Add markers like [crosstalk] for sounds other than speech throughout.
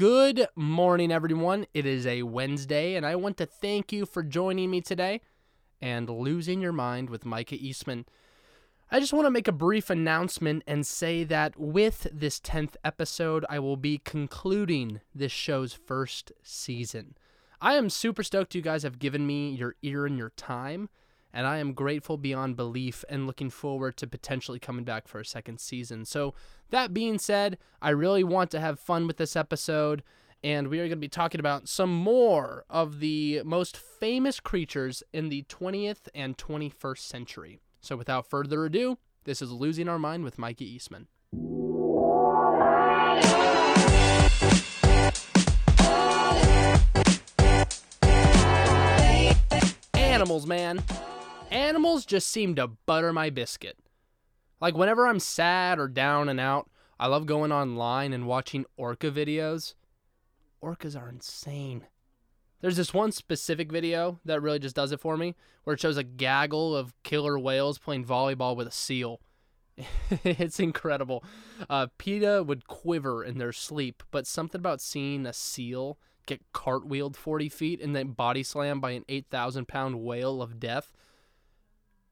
Good morning, everyone. It is a Wednesday, and I want to thank you for joining me today and losing your mind with Micah Eastman. I just want to make a brief announcement and say that with this 10th episode, I will be concluding this show's first season. I am super stoked you guys have given me your ear and your time and I am grateful beyond belief and looking forward to potentially coming back for a second season. So, that being said, I really want to have fun with this episode, and we are going to be talking about some more of the most famous creatures in the 20th and 21st century. So, without further ado, this is Losing Our Mind with Mikey Eastman. Animals, man. Animals just seem to butter my biscuit. Like whenever I'm sad or down and out, I love going online and watching orca videos. Orcas are insane. There's this one specific video that really just does it for me, where it shows a gaggle of killer whales playing volleyball with a seal. [laughs] it's incredible. Uh, PETA would quiver in their sleep, but something about seeing a seal get cartwheeled 40 feet and then body slammed by an 8,000 pound whale of death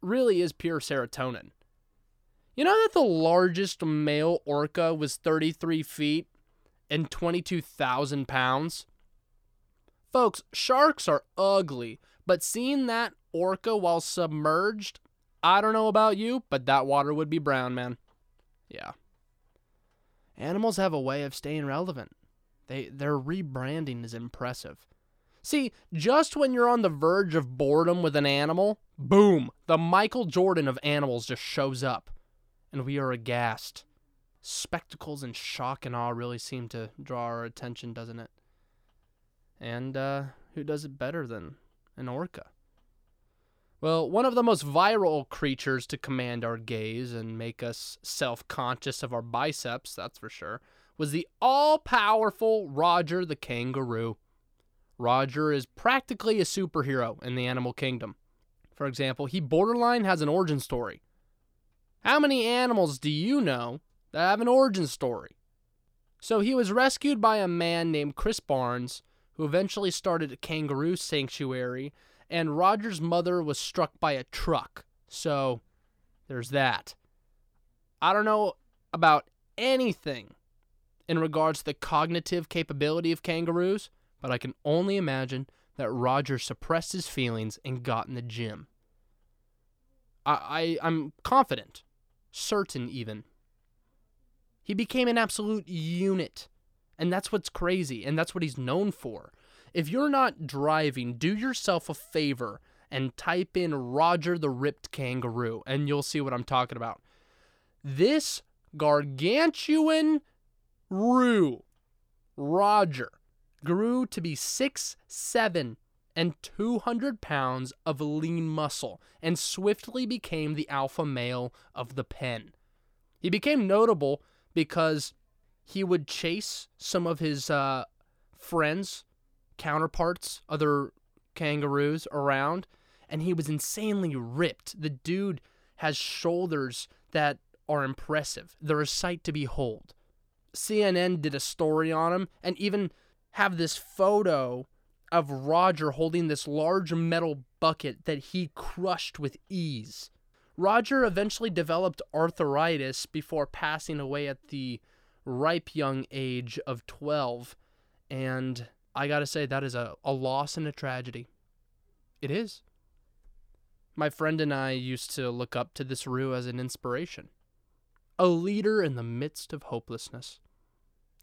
really is pure serotonin. You know that the largest male orca was 33 feet and 22,000 pounds? Folks, sharks are ugly, but seeing that orca while submerged, I don't know about you, but that water would be brown, man. Yeah. Animals have a way of staying relevant. They their rebranding is impressive. See, just when you're on the verge of boredom with an animal, boom, the Michael Jordan of animals just shows up, and we are aghast. Spectacles and shock and awe really seem to draw our attention, doesn't it? And uh, who does it better than an orca? Well, one of the most viral creatures to command our gaze and make us self conscious of our biceps, that's for sure, was the all powerful Roger the kangaroo. Roger is practically a superhero in the animal kingdom. For example, he borderline has an origin story. How many animals do you know that have an origin story? So he was rescued by a man named Chris Barnes, who eventually started a kangaroo sanctuary, and Roger's mother was struck by a truck. So there's that. I don't know about anything in regards to the cognitive capability of kangaroos, but I can only imagine that Roger suppressed his feelings and got in the gym. I, I I'm confident, certain even. He became an absolute unit. And that's what's crazy, and that's what he's known for. If you're not driving, do yourself a favor and type in Roger the Ripped Kangaroo, and you'll see what I'm talking about. This gargantuan Roo, Roger, grew to be six seven and 200 pounds of lean muscle and swiftly became the alpha male of the pen. He became notable because he would chase some of his uh, friends, counterparts, other kangaroos around, and he was insanely ripped. The dude has shoulders that are impressive. They're a sight to behold. CNN did a story on him and even have this photo of Roger holding this large metal bucket that he crushed with ease. Roger eventually developed arthritis before passing away at the ripe young age of 12. And I gotta say, that is a, a loss and a tragedy. It is. My friend and I used to look up to this Roo as an inspiration, a leader in the midst of hopelessness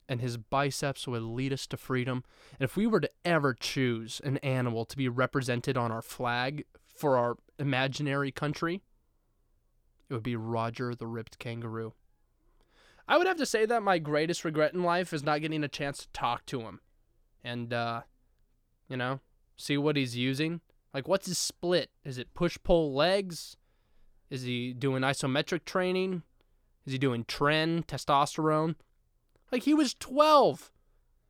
and his biceps would lead us to freedom. And if we were to ever choose an animal to be represented on our flag for our imaginary country, it would be Roger the ripped kangaroo. I would have to say that my greatest regret in life is not getting a chance to talk to him and, uh, you know, see what he's using. Like, what's his split? Is it push pull legs? Is he doing isometric training? Is he doing tren, testosterone? Like he was 12.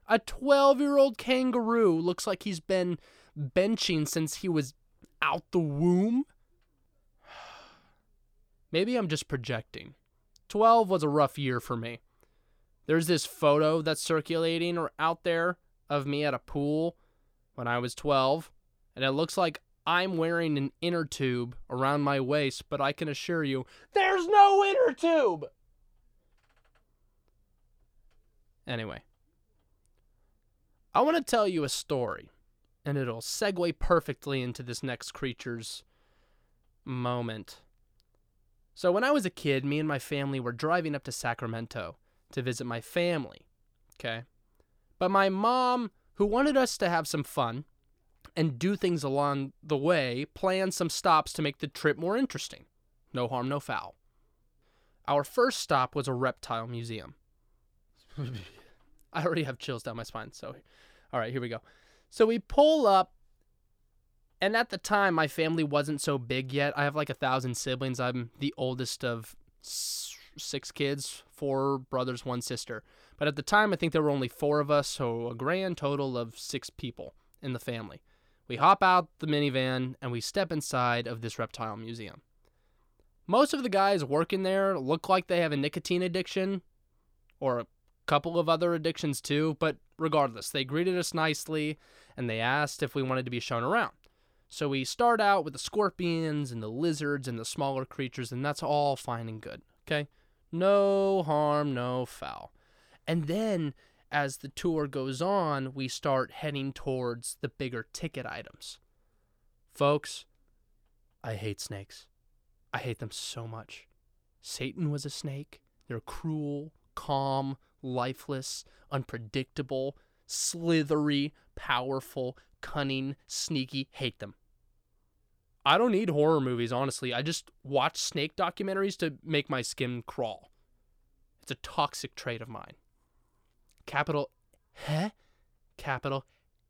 A 12 year old kangaroo looks like he's been benching since he was out the womb. [sighs] Maybe I'm just projecting. 12 was a rough year for me. There's this photo that's circulating or out there of me at a pool when I was 12, and it looks like I'm wearing an inner tube around my waist, but I can assure you, there's no inner tube! Anyway, I want to tell you a story, and it'll segue perfectly into this next creature's moment. So, when I was a kid, me and my family were driving up to Sacramento to visit my family. Okay. But my mom, who wanted us to have some fun and do things along the way, planned some stops to make the trip more interesting. No harm, no foul. Our first stop was a reptile museum. [laughs] I already have chills down my spine, so all right, here we go. So we pull up, and at the time, my family wasn't so big yet. I have like a thousand siblings. I'm the oldest of six kids, four brothers, one sister. But at the time, I think there were only four of us, so a grand total of six people in the family. We hop out the minivan and we step inside of this reptile museum. Most of the guys working there look like they have a nicotine addiction or couple of other addictions too, but regardless, they greeted us nicely and they asked if we wanted to be shown around. So we start out with the scorpions and the lizards and the smaller creatures, and that's all fine and good. Okay? No harm, no foul. And then as the tour goes on, we start heading towards the bigger ticket items. Folks, I hate snakes. I hate them so much. Satan was a snake. They're cruel, calm, lifeless, unpredictable, slithery, powerful, cunning, sneaky. Hate them. I don't need horror movies, honestly. I just watch snake documentaries to make my skin crawl. It's a toxic trait of mine. Capital H, capital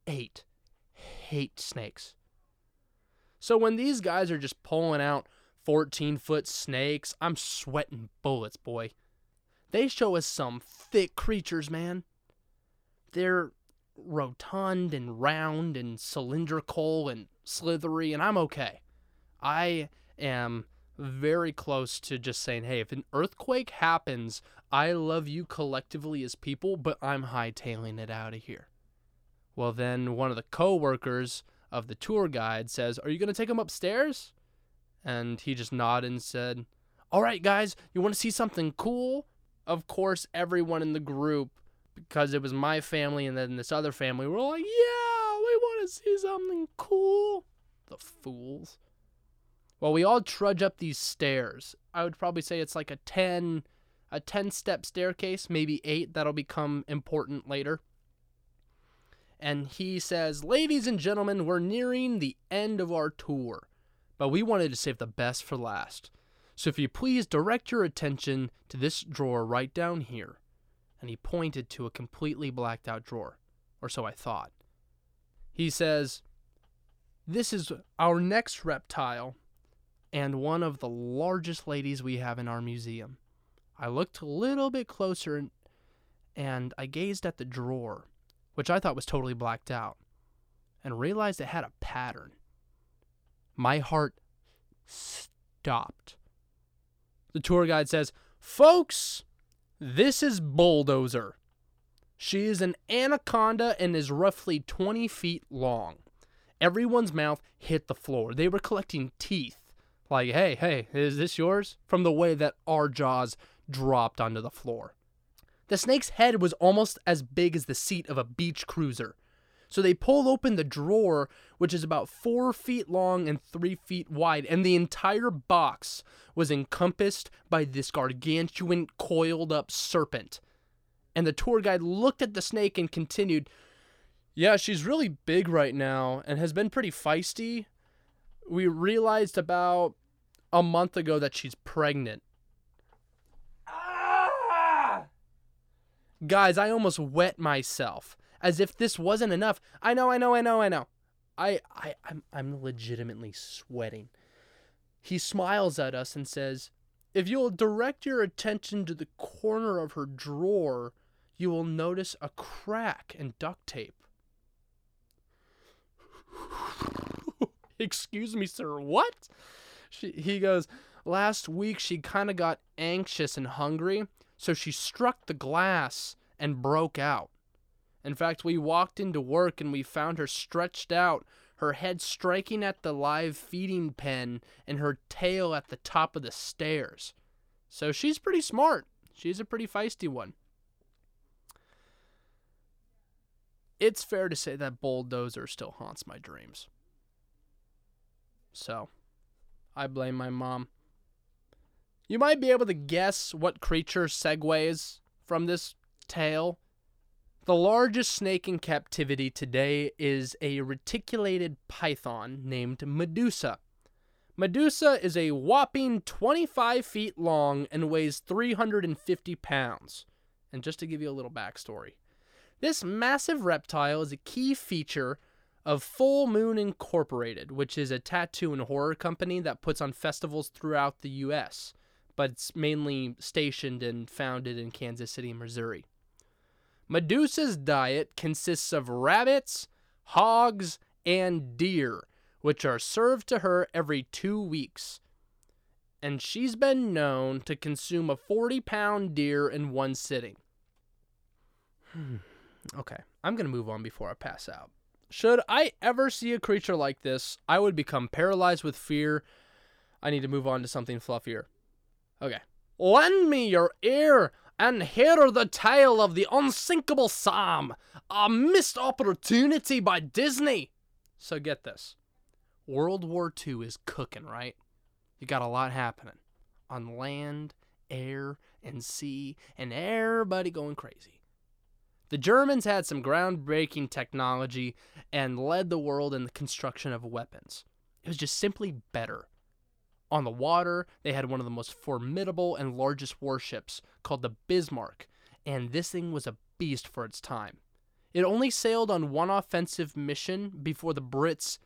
8. Hate snakes. So when these guys are just pulling out 14 foot snakes, I'm sweating bullets, boy. They show us some thick creatures, man. They're rotund and round and cylindrical and slithery, and I'm okay. I am very close to just saying, hey, if an earthquake happens, I love you collectively as people, but I'm hightailing it out of here. Well, then one of the co-workers of the tour guide says, Are you going to take him upstairs? And he just nodded and said, All right, guys, you want to see something cool? Of course, everyone in the group, because it was my family and then this other family, were like, Yeah, we want to see something cool. The fools. Well, we all trudge up these stairs. I would probably say it's like a 10 a 10 step staircase, maybe 8 that'll become important later. And he says, "Ladies and gentlemen, we're nearing the end of our tour, but we wanted to save the best for last. So if you please direct your attention to this drawer right down here." And he pointed to a completely blacked out drawer, or so I thought. He says, "This is our next reptile and one of the largest ladies we have in our museum. I looked a little bit closer and I gazed at the drawer, which I thought was totally blacked out, and realized it had a pattern. My heart stopped. The tour guide says, Folks, this is Bulldozer. She is an anaconda and is roughly 20 feet long. Everyone's mouth hit the floor. They were collecting teeth like, hey, hey, is this yours? From the way that our jaws dropped onto the floor. The snake's head was almost as big as the seat of a beach cruiser. So they pulled open the drawer, which is about four feet long and three feet wide, and the entire box was encompassed by this gargantuan coiled up serpent. And the tour guide looked at the snake and continued, Yeah, she's really big right now and has been pretty feisty, we realized about a month ago that she's pregnant. Ah! Guys, I almost wet myself. As if this wasn't enough. I know, I know, I know, I know. I, I, I'm, I'm legitimately sweating. He smiles at us and says, If you'll direct your attention to the corner of her drawer, you will notice a crack in duct tape. [laughs] Excuse me, sir. What? She, he goes, Last week she kind of got anxious and hungry, So she struck the glass and broke out. In fact, we walked into work and we found her stretched out, her head striking at the live feeding pen and her tail at the top of the stairs. So she's pretty smart. She's a pretty feisty one. It's fair to say that Bulldozer still haunts my dreams. So, I blame my mom. You might be able to guess what creature segues from this tale. The largest snake in captivity today is a reticulated python named Medusa. Medusa is a whopping 25 feet long and weighs 350 pounds. And just to give you a little backstory, this massive reptile is a key feature of Full Moon Incorporated, which is a tattoo and horror company that puts on festivals throughout the U.S., but it's mainly stationed and founded in Kansas City, Missouri. Medusa's diet consists of rabbits, hogs, and deer, which are served to her every two weeks. And she's been known to consume a 40 pound deer in one sitting. Hmm. Okay, I'm going to move on before I pass out. Should I ever see a creature like this, I would become paralyzed with fear. I need to move on to something fluffier. Okay. Lend me your ear and hear the tale of the unsinkable Sam, a missed opportunity by Disney. So get this World War II is cooking, right? You got a lot happening on land, air, and sea, and everybody going crazy. The Germans had some groundbreaking technology and led the world in the construction of weapons. It was just simply better. On the water, they had one of the most formidable and largest warships called the Bismarck, and this thing was a beast for its time. It only sailed on one offensive mission before the Brits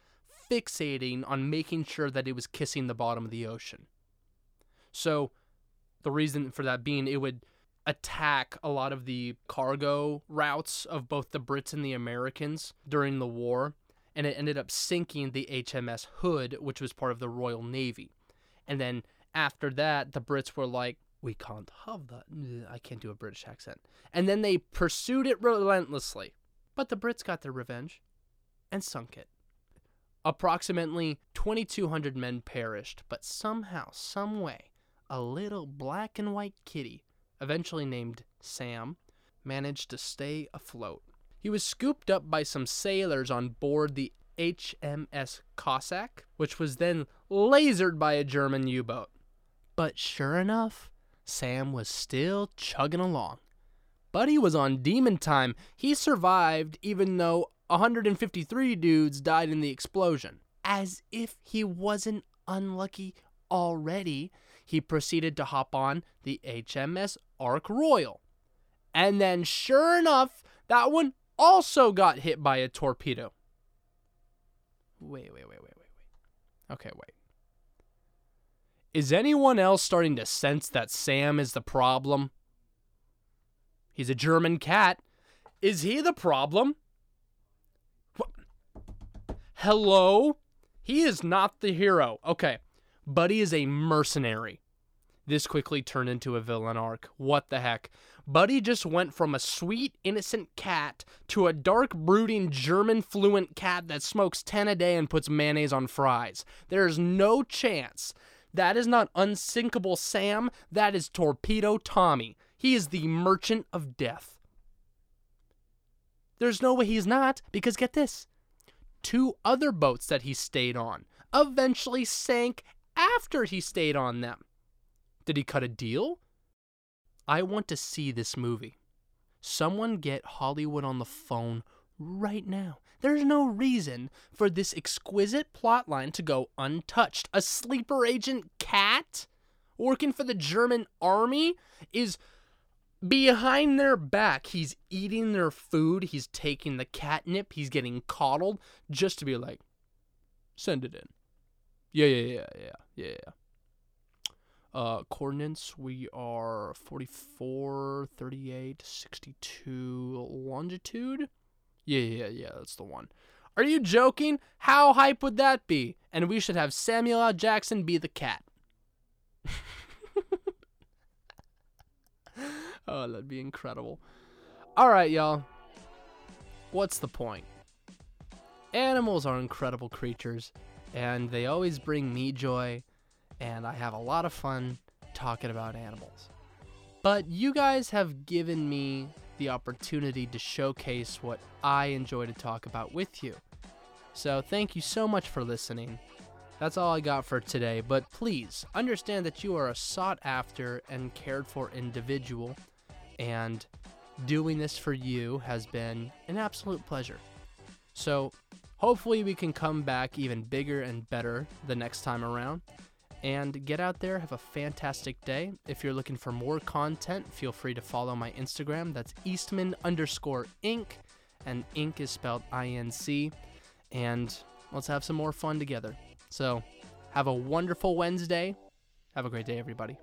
fixating on making sure that it was kissing the bottom of the ocean. So, the reason for that being it would attack a lot of the cargo routes of both the Brits and the Americans during the war, and it ended up sinking the HMS Hood, which was part of the Royal Navy. And then after that, the Brits were like, we can't have that. I can't do a British accent. And then they pursued it relentlessly. But the Brits got their revenge and sunk it. Approximately 2,200 men perished, but somehow, some way, a little black and white kitty, eventually named Sam, managed to stay afloat. He was scooped up by some sailors on board the HMS Cossack, which was then lasered by a German U boat. But sure enough, Sam was still chugging along. Buddy was on demon time. He survived even though 153 dudes died in the explosion. As if he wasn't unlucky already, he proceeded to hop on the HMS Ark Royal. And then, sure enough, that one also got hit by a torpedo. Wait, wait, wait, wait, wait, wait. Okay, wait. Is anyone else starting to sense that Sam is the problem? He's a German cat. Is he the problem? What? Hello? He is not the hero. Okay. Buddy is a mercenary. This quickly turned into a villain arc. What the heck? Buddy just went from a sweet, innocent cat to a dark, brooding, German fluent cat that smokes 10 a day and puts mayonnaise on fries. There's no chance. That is not unsinkable Sam, that is Torpedo Tommy. He is the merchant of death. There's no way he's not, because get this two other boats that he stayed on eventually sank after he stayed on them. Did he cut a deal? I want to see this movie. Someone get Hollywood on the phone right now. There's no reason for this exquisite plotline to go untouched. A sleeper agent cat working for the German army is behind their back. He's eating their food, he's taking the catnip, he's getting coddled just to be like, send it in. Yeah, yeah, yeah, yeah, yeah, yeah. Uh, coordinates, we are 44, 38, 62 longitude. Yeah, yeah, yeah, that's the one. Are you joking? How hype would that be? And we should have Samuel L. Jackson be the cat. [laughs] oh, that'd be incredible. All right, y'all. What's the point? Animals are incredible creatures, and they always bring me joy, and I have a lot of fun talking about animals. But you guys have given me the opportunity to showcase what I enjoy to talk about with you. So thank you so much for listening. That's all I got for today, but please understand that you are a sought after and cared for individual, and doing this for you has been an absolute pleasure. So, hopefully, we can come back even bigger and better the next time around. And get out there, have a fantastic day. If you're looking for more content, feel free to follow my Instagram. That's Eastman underscore Inc. And Inc is spelled I N C. And let's have some more fun together. So, have a wonderful Wednesday. Have a great day, everybody.